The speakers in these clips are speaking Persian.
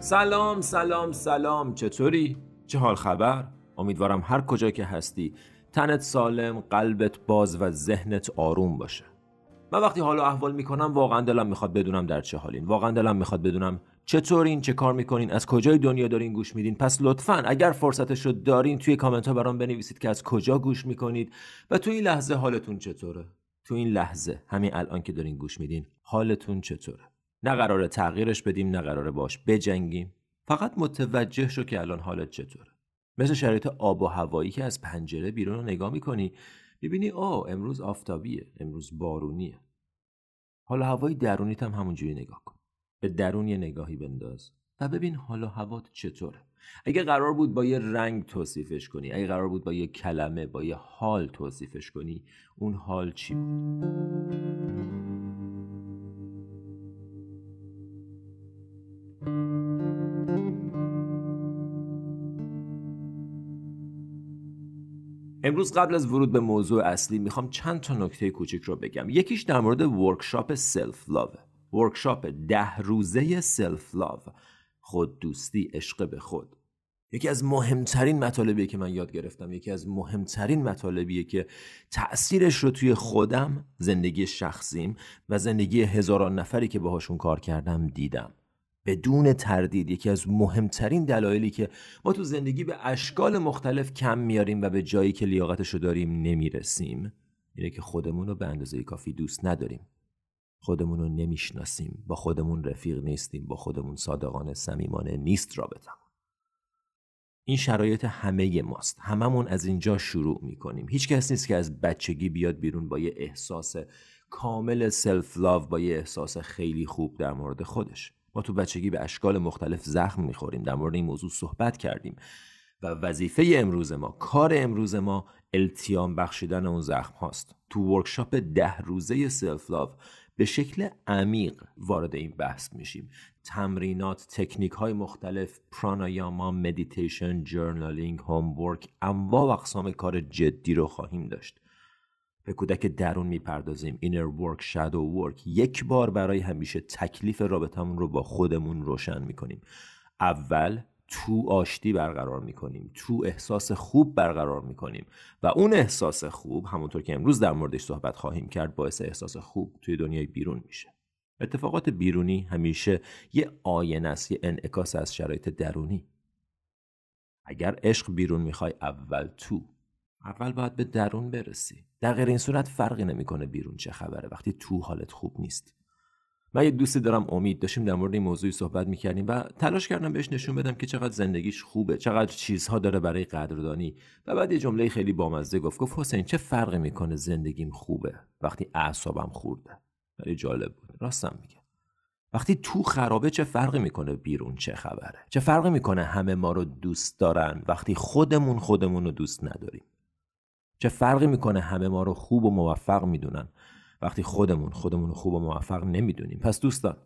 سلام سلام سلام چطوری؟ چه حال خبر؟ امیدوارم هر کجا که هستی تنت سالم، قلبت باز و ذهنت آروم باشه. من وقتی حال و احوال می‌کنم واقعا دلم می‌خواد بدونم در چه حالین واقعا دلم می‌خواد بدونم چطورین چه کار می‌کنین از کجای دنیا دارین گوش میدین. پس لطفا اگر فرصتش رو دارین توی کامنت ها برام بنویسید که از کجا گوش می‌کنید و تو این لحظه حالتون چطوره. تو این لحظه همین الان که دارین گوش میدین حالتون چطوره؟ نه قراره تغییرش بدیم نه قراره باش بجنگیم. فقط متوجه شو که الان حالت چطوره. مثل شرایط آب و هوایی که از پنجره بیرون رو نگاه می‌کنی می‌بینی آه امروز آفتابیه امروز بارونیه. حالا هوای درونیت هم همونجوری نگاه کن. به درون یه نگاهی بنداز و ببین حالا هوات چطوره. اگه قرار بود با یه رنگ توصیفش کنی اگه قرار بود با یه کلمه با یه حال توصیفش کنی اون حال چی بود؟ امروز قبل از ورود به موضوع اصلی می‌خوام چند تا نکته کوچیک رو بگم. یکیش در مورد workshop self love workshop ده روزه self love خود دوستی عشق به خود. یکی از مهمترین مطالبیه که من یاد گرفتم یکی از مهمترین مطالبیه که تأثیرش رو توی خودم زندگی شخصیم و زندگی هزاران نفری که باهاشون کار کردم دیدم. بدون تردید یکی از مهمترین دلایلی که ما تو زندگی به اشکال مختلف کم میاریم و به جایی که لیاقتش رو داریم نمی‌رسیم اینه که خودمون رو به اندازه کافی دوست نداریم. خودمون رو نمی‌شناسیم با خودمون رفیق نیستیم با خودمون صادقانه صمیمانه نیست رابطمون این شرایط همه ماست. هممون از اینجا شروع می‌کنیم. هیچ کس نیست که از بچگی بیاد بیرون با یه احساس کامل self love با یه احساس خیلی خوب در مورد خودش. ما تو بچگی به اشکال مختلف زخم می‌خوریم در مورد این موضوع صحبت کردیم و وظیفه امروز ما کار امروز ما التیام بخشیدن اون زخم هاست. تو workshop ده روزه self love به شکل عمیق وارد این بحث میشیم. تمرینات تکنیک های مختلف پرانایاما مدیتیشن journaling homework انواع و اقسام کار جدی رو خواهیم داشت. به کودک درون می‌پردازیم. inner work shadow work یک بار برای همیشه تکلیف رابطمون رو با خودمون روشن می‌کنیم. اون تو آشتی برقرار می‌کنیم. اون تو احساس خوب برقرار می‌کنیم. و اون احساس خوب همونطور که امروز در موردش صحبت خواهیم کرد باعث احساس خوب توی دنیای بیرون میشه. اتفاقات بیرونی همیشه یه آینه است یه انعکاس از شرایط درونی. اگر عشق بیرون می‌خوای اول تو. اول باید به درون برسی. در غیر این صورت فرقی نمی‌کنه بیرون چه خبره. وقتی تو حالت خوب نیست. من یه دوستی دارم امید. داشتیم در مورد این موضوعی صحبت می‌کردیم و تلاش کردم بهش نشون بدم که چقدر زندگیش خوبه چقدر چیزها داره برای قدردانی. و بعد یه جمله خیلی بامزه گفت. گفت حسین چه فرقی می‌کنه زندگیم خوبه وقتی اعصابم خورده؟ خیلی جالب بود. راستم میگه. وقتی تو خرابه چه فرقی می‌کنه بیرون چه خبره؟ چه فرقی می‌کنه همه ما رو دوست دارن وقتی خودمون خودمون رو دوست نداریم؟ چه فرقی می‌کنه همه ما رو خوب و موفق می‌دونن؟ وقتی خودمون خودمون رو خوب و موفق نمی‌دونیم. پس دوستان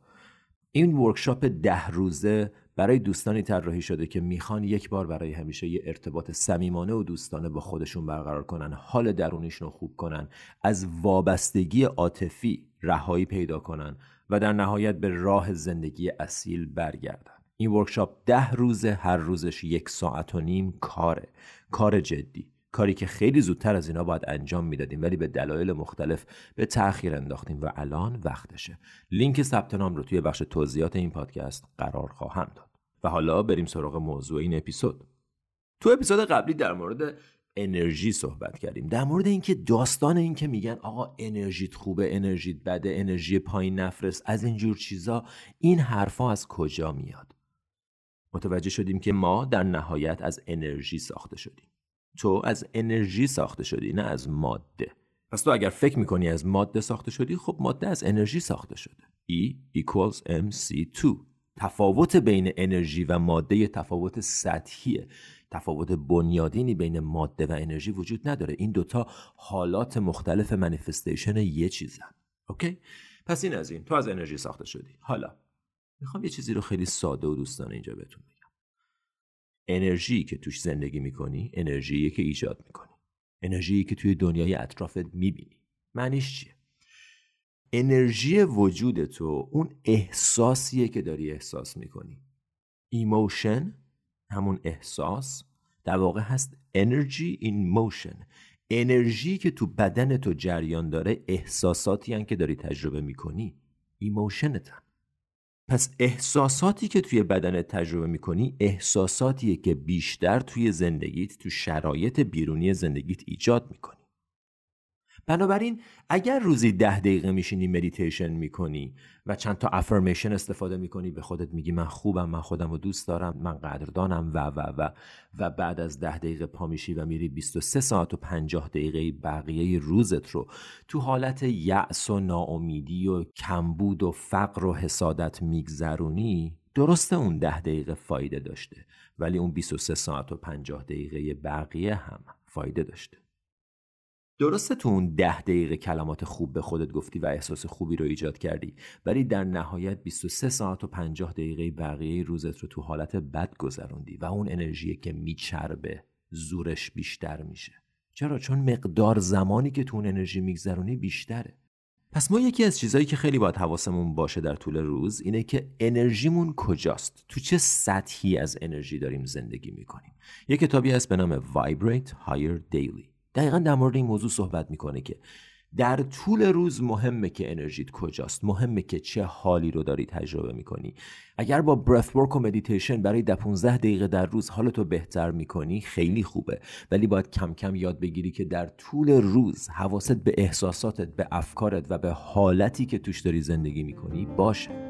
این ورکشاپ ده روزه برای دوستانی طراحی شده که می‌خوان یک بار برای همیشه یه ارتباط صمیمانه و دوستانه با خودشون برقرار کنن حال درونیشون رو خوب کنن از وابستگی عاطفی رهایی پیدا کنن و در نهایت به راه زندگی اصیل برگردن. این ورکشاپ ده روزه هر روزش یک ساعت و نیم کاره. کار جدی. کاری که خیلی زودتر از اینا باید انجام می‌دادیم ولی به دلایل مختلف به تاخیر انداختیم و الان وقتشه. لینک ثبت نام رو توی بخش توضیحات این پادکست قرار خواهم داد. و حالا بریم سراغ موضوع این اپیزود. تو اپیزود قبلی در مورد انرژی صحبت کردیم. در مورد اینکه داستان این که میگن آقا انرژیت خوبه انرژیت بده انرژی پایین نفرست از اینجور چیزا این حرفا از کجا میاد؟ متوجه شدیم که ما در نهایت از انرژی ساخته شدیم. تو از انرژی ساخته شدی نه از ماده. پس تو اگر فکر می‌کنی از ماده ساخته شدی خب ماده از انرژی ساخته شده. E equals mc2 تفاوت بین انرژی و ماده تفاوت سطحیه. تفاوت بنیادینی بین ماده و انرژی وجود نداره. این دوتا حالات مختلف منیفستیشن یه چیزن. اوکی پس این از این. تو از انرژی ساخته شدی. حالا می‌خوام یه چیزی رو خیلی ساده و دوستانه اینجا بهتون انرژی که توش زندگی می‌کنی انرژی که ایجاد می‌کنی. انرژی که توی دنیای اطرافت می‌بینی. معنیش چیه؟ انرژی وجود تو اون احساسیه که داری احساس می‌کنی. emotion همون احساس در واقع هست energy in motion. انرژی که تو بدن تو جریان داره احساساتی هن که داری تجربه می‌کنی. emotion تن پس احساساتی که توی بدن تجربه می‌کنی احساساتیه که بیشتر توی زندگیت تو شرایط بیرونی زندگیت ایجاد می‌کنی. بنابراین اگر روزی ده دقیقه میشینی مدیتیشن می‌کنی و چند تا افرمیشن استفاده می‌کنی به خودت میگی من خوبم من خودم رو دوست دارم من قدردانم و و و و بعد از ده دقیقه پا میشی و میری 23 ساعت و 50 دقیقه بقیه روزت رو. تو حالت یأس و ناامیدی و کمبود و فقر و حسادت میگذرونی درسته اون ده دقیقه فایده داشته ولی اون 23 ساعت و 50 دقیقه بقیه هم فایده داشته. درسته تو اون ده دقیقه کلمات خوب به خودت گفتی و احساس خوبی رو ایجاد کردی ولی در نهایت 23 ساعت و 50 دقیقه بقیه روزت رو تو حالت بد گذروندی و اون انرژی که میچربه زورش بیشتر میشه. چرا؟ چون مقدار زمانی که تو اون انرژی میگذرونی بیشتره. پس ما یکی از چیزهایی که خیلی باید حواسمون باشه در طول روز اینه که انرژیمون کجاست؟ تو چه سطحی از انرژی داریم زندگی می‌کنیم؟ یه کتابی هست به نام Vibrate Higher Daily. دقیقا در مورد این موضوع صحبت می‌کنه که در طول روز مهمه که انرژیت کجاست مهمه که چه حالی رو داری تجربه می‌کنی. اگر با breath work و مدیتیشن برای ده 15 دقیقه در روز حالتو بهتر می‌کنی خیلی خوبه. ولی باید کم کم یاد بگیری که در طول روز حواست به احساساتت به افکارت و به حالتی که توش داری زندگی می‌کنی باشه.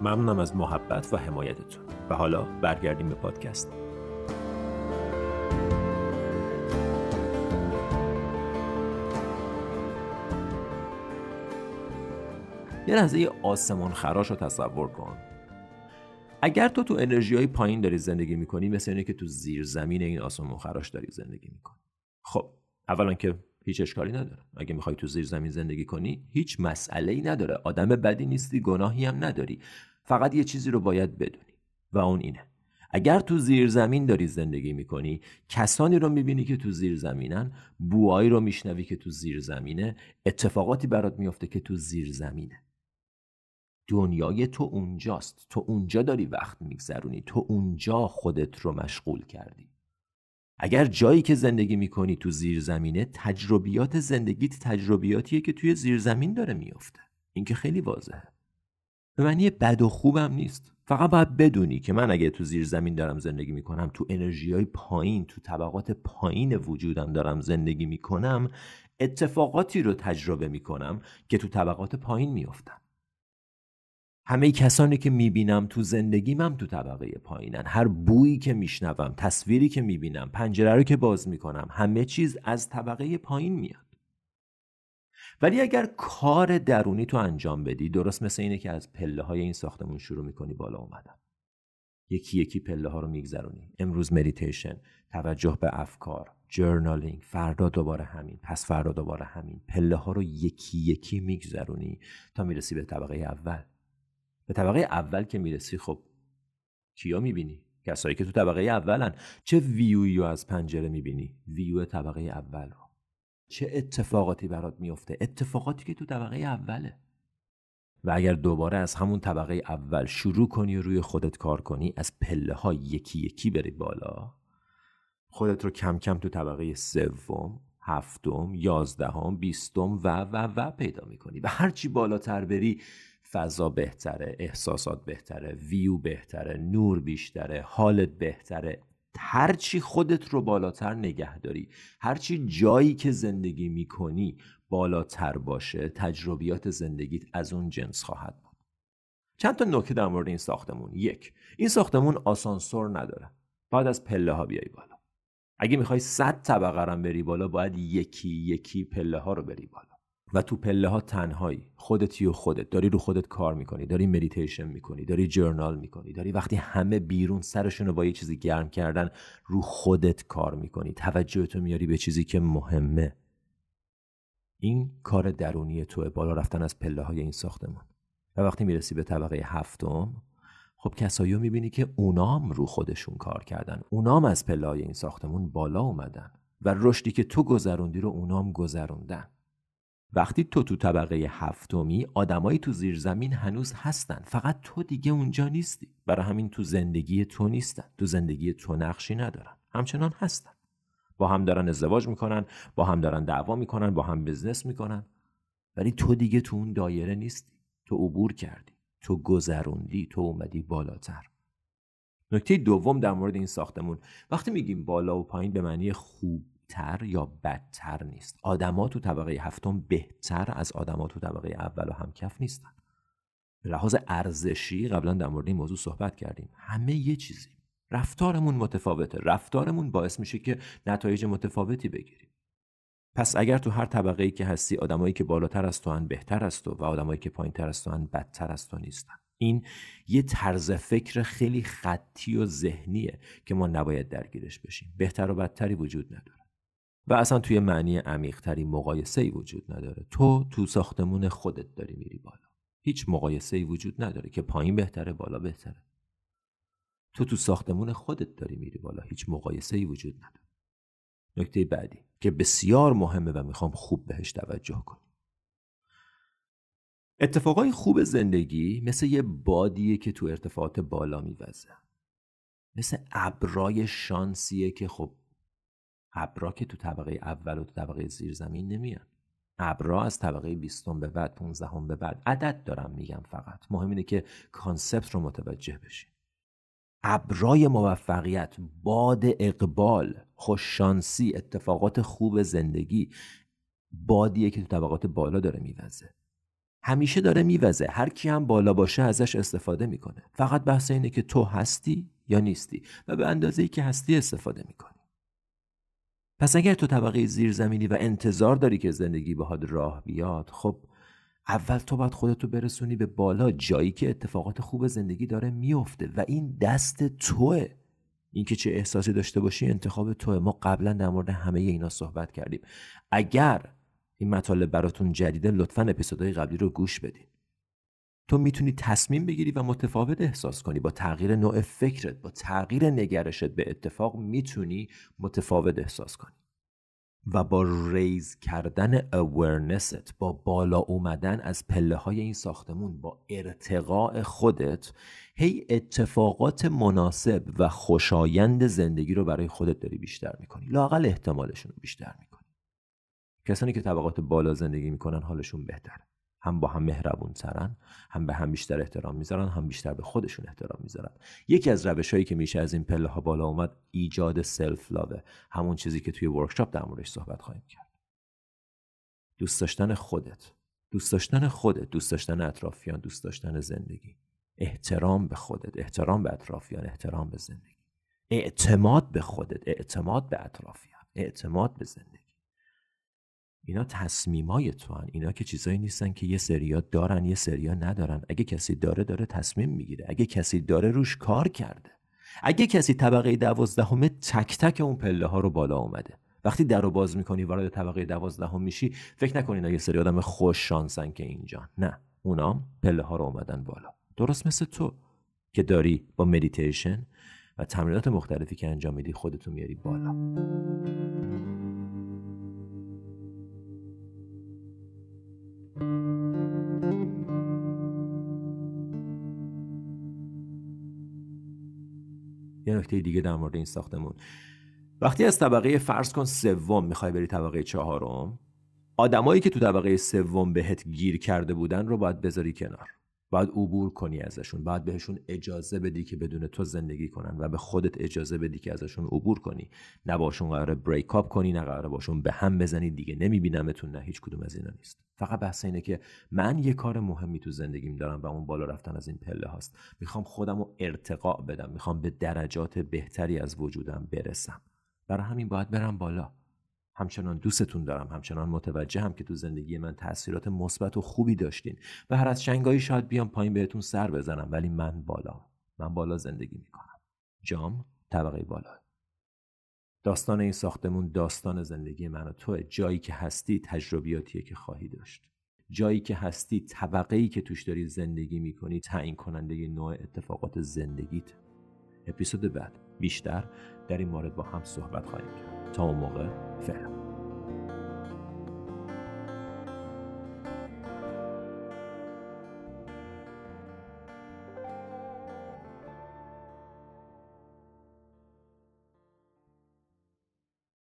ممنونم از محبت و حمایتتون. و حالا برگردیم به پادکست. یه لحظه آسمان خراش رو تصور کن. اگر تو تو انرژی های پایین داری زندگی می‌کنی مثل اینه که تو زیر زمین این آسمان خراش داری زندگی می‌کنی. خب اولا که هیچ اشکالی نداره. اگه می‌خوای تو زیر زمین زندگی کنی هیچ مسئله ای نداره. آدم بدی نیستی گناهی هم نداری. فقط یه چیزی رو باید بدونی. و اون اینه. اگر تو زیر زمین داری زندگی می‌کنی کسانی رو می‌بینی که تو زیر زمینن بوهایی رو میشنوی که تو زیر زمینه اتفاقاتی برات میافته که تو زیر زمینه دنیای تو اونجاست. تو اونجا داری وقت میگذرونی. تو اونجا خودت رو مشغول کردی. اگر جایی که زندگی می‌کنی تو زیر زمینه تجربیات زندگیت تجربیاتیه که توی زیر زمین داره میافته. این که خیلی واضحه. به معنی بد و خوبم نیست. فقط باید بدونی که من اگه تو زیر زمین دارم زندگی می‌کنم تو انرژی های پایین تو طبقات پایین وجودم دارم زندگی می‌کنم اتفاقاتی رو تجربه می‌کنم که تو طبقات پایین میافتن همه کسانی که می‌بینم تو زندگیم تو طبقه پایینن. هر بویی که میشنوم تصویری که می‌بینم پنجره رو که باز می‌کنم همه چیز از طبقه پایین میاد. ولی اگر کار درونی تو انجام بدی درست مثل اینه که از پله های این ساختمون شروع می‌کنی بالا اومدن. یکی یکی پله ها رو میگذرونی. امروز مدیتیشن توجه به افکار journaling فردا دوباره همین پس فردا دوباره همین. پله ها رو یکی یکی میگذرونی تا می‌رسی به طبقه اول. به طبقه اول که می‌رسی خب کیا می‌بینی؟ کسایی که تو طبقه اولن. چه ویویی رو از پنجره می‌بینی؟ ویو طبقه اول رو. چه اتفاقاتی برات میفته اتفاقاتی که تو طبقه اوله. و اگر دوباره از همون طبقه اول شروع کنی و روی خودت کار کنی از پله ها یکی یکی بری بالا. خودت رو کم کم تو طبقه سوم هفتم یازدهم بیستم و و و پیدا می‌کنی. و هرچی بالاتر بری فضا بهتره احساسات بهتره ویو بهتره نور بیشتره حالت بهتره. هرچی خودت رو بالاتر نگه داری هرچی جایی که زندگی می‌کنی بالاتر باشه تجربیات زندگیت از اون جنس خواهد بود. چند تا نکته در مورد این ساختمون. یک این ساختمون آسانسور نداره. باید از پله ها بیای بالا. اگه می‌خوای صد طبقه رم بری بالا باید یکی یکی پله ها رو بری بالا. و تو پله ها تنهایی. خودتی و خودت. داری رو خودت کار می‌کنی. داری مدیتیشن می‌کنی. داری جرنال می‌کنی. داری وقتی همه بیرون سرشون رو با یه چیزی گرم کردن رو خودت کار می‌کنی. توجهتو میاری به چیزی که مهمه. این کار درونی توه. بالا رفتن از پله های این ساختمان. و وقتی می‌رسی به طبقه هفتم خب کسایی رو می‌بینی که اونام رو خودشون کار کردن. اونام از پله های این ساختمون بالا اومدن. و رشدی که تو گذروندی رو اونام گذروندن. وقتی تو تو طبقه هفتمی آدمایی تو زیر زمین هنوز هستن. فقط تو دیگه اونجا نیستی. برای همین تو زندگی تو نیستن. تو زندگی تو نقشی ندارن. همچنان هستن. با هم دارن ازدواج می‌کنن با هم دارن دعوا می‌کنن با هم بزنس می‌کنن. ولی تو دیگه تو اون دایره نیستی. تو عبور کردی. تو گذروندی. تو اومدی بالاتر. نکته دوم در مورد این ساختمون. وقتی میگیم بالا و پایین به معنی خوب تر یا بدتر نیست. آدما تو طبقه هفتم بهتر از آدما تو طبقه اول و همکف نیستن. به لحاظ ارزشی قبلا در مورد این موضوع صحبت کردیم. همه یه چیزی رفتارمون متفاوته. رفتارمون باعث میشه که نتایج متفاوتی بگیریم. پس اگر تو هر طبقه ای که هستی آدمایی که بالاتر از تو بهتر از تو و آدمایی که پایینتر از تو بدتر از تو نیستن. این یه طرز فکر خیلی خطی و ذهنیه که ما نباید درگیرش بشیم. بهتر و بدتری وجود نداره. و اصلا توی معنی عمیقتری مقایسه ای وجود نداره. تو تو ساختمون خودت داری میری بالا. هیچ مقایسه ای وجود نداره که پایین بهتره بالا بهتره. تو تو ساختمون خودت داری میری بالا. هیچ مقایسه ای وجود نداره. نکته بعدی که بسیار مهمه و می‌خوام خوب بهش توجه کنی اتفاقای خوب زندگی مثل یه بادیه که تو ارتفاعات بالا میوزه. مثل ابرای شانسیه که خب ابرا که تو طبقه اول و تو طبقه زیر زمین نمیان. ابرا از طبقه 20 به بعد 15 به بعد عدد دارم میگم فقط. مهم اینه که کانسپت رو متوجه بشین ابرای موفقیت باد اقبال خوششانسی اتفاقات خوب زندگی بادیه که تو طبقات بالا داره میوزه. همیشه داره میوزه. هر کی هم بالا باشه ازش استفاده می‌کنه. فقط بحث اینه که تو هستی یا نیستی و به اندازه ای که هستی استفاده می‌کنی. پس اگر تو طبقه زیرزمینی و انتظار داری که زندگی باهات راه بیاد خب اول تو باید خودتو برسونی به بالا. جایی که اتفاقات خوب زندگی داره میفته و این دست توه. اینکه چه احساسی داشته باشی انتخاب توه. ما قبلا در مورد همه اینا صحبت کردیم. اگر این مطالب براتون جدیده لطفا اپیزودهای قبلی رو گوش بدین. تو می‌تونی تصمیم بگیری و متفاوت احساس کنی. با تغییر نوع فکرت با تغییر نگرشت به اتفاق می‌تونی متفاوت احساس کنی. و با raise کردن awareness ت با بالا اومدن از پله های این ساختمون با ارتقاء خودت هی اتفاقات مناسب و خوشایند زندگی رو برای خودت داری بیشتر می‌کنی. لاقل احتمالشون رو بیشتر می‌کنی. کسانی که طبقات بالا زندگی می‌کنن حالشون بهتره. هم با هم مهربون ترن هم به هم بیشتر احترام می‌ذارن هم بیشتر به خودشون احترام می‌ذارن. یکی از روش هایی که میشه از این پله ها بالا اومد ایجاد self love ه همون چیزی که توی ورکشاپ در موردش صحبت خواهیم کرد. دوست داشتن خودت. دوست داشتن خودت. دوست داشتن اطرافیان. دوست داشتن زندگی. احترام به خودت. احترام به اطرافیان. احترام به زندگی. اعتماد به خودت. اعتماد به اطرافیان. اعتماد به زندگی. اینا تصمیمای تو هن. اینا که چیزایی نیستن که یه سریا دارن یه سریا ندارن. اگه کسی داره داره تصمیم می‌گیره. اگه کسی داره روش کار کرده. اگه کسی طبقه دوازدهمه تک تک اون پله ها رو بالا اومده. وقتی در رو باز می‌کنی وارد طبقه دوازدهم میشی فکر نکنین یه سری آدم خوش شانسن که اینجا. نه. اونام پله ها رو اومدن بالا. درست مثل تو که داری با مدیتیشن و تمرینات مختلفی که انجام میدی خودتو میاری بالا. نکته دیگه در مورد این ساختمون. وقتی از طبقه فرض کن سوم می‌خوای بری طبقه چهارم آدمایی که تو طبقه سوم بهت گیر کرده بودن رو باید بذاری کنار. باید عبور کنی ازشون. باید بهشون اجازه بدی که بدون تو زندگی کنن و به خودت اجازه بدی که ازشون عبور کنی. نه باشون قراره بریک اپ کنی نه قراره باشون به هم بزنی. دیگه نمیبینمتون نه هیچ کدوم از اینا نیست. فقط بحث اینه که من یه کار مهمی تو زندگیم دارم و اون بالا رفتن از این پله هاست. می‌خوام خودم رو ارتقا بدم. می‌خوام به درجات بهتری از وجودم برسم. برای همین باید برم بالا. همچنان دوستتون دارم همچنان متوجه هم که تو زندگی من تاثیرات مثبت و خوبی داشتین و هر از شنگایی شاید بیام پایین بهتون سر بزنم ولی من بالا من بالا زندگی می‌کنم. جام طبقه بالا. داستان این ساختمون داستان زندگی من و توه. جایی که هستی تجربیاتیه که خواهی داشت. جایی که هستی طبقه ای که توش داری زندگی می‌کنی تعیین کننده نوع اتفاقات زندگیت. اپیزود بعد. بیشتر در این مورد با هم صحبت خواهیم کرد. تا اون موقع. فعلا.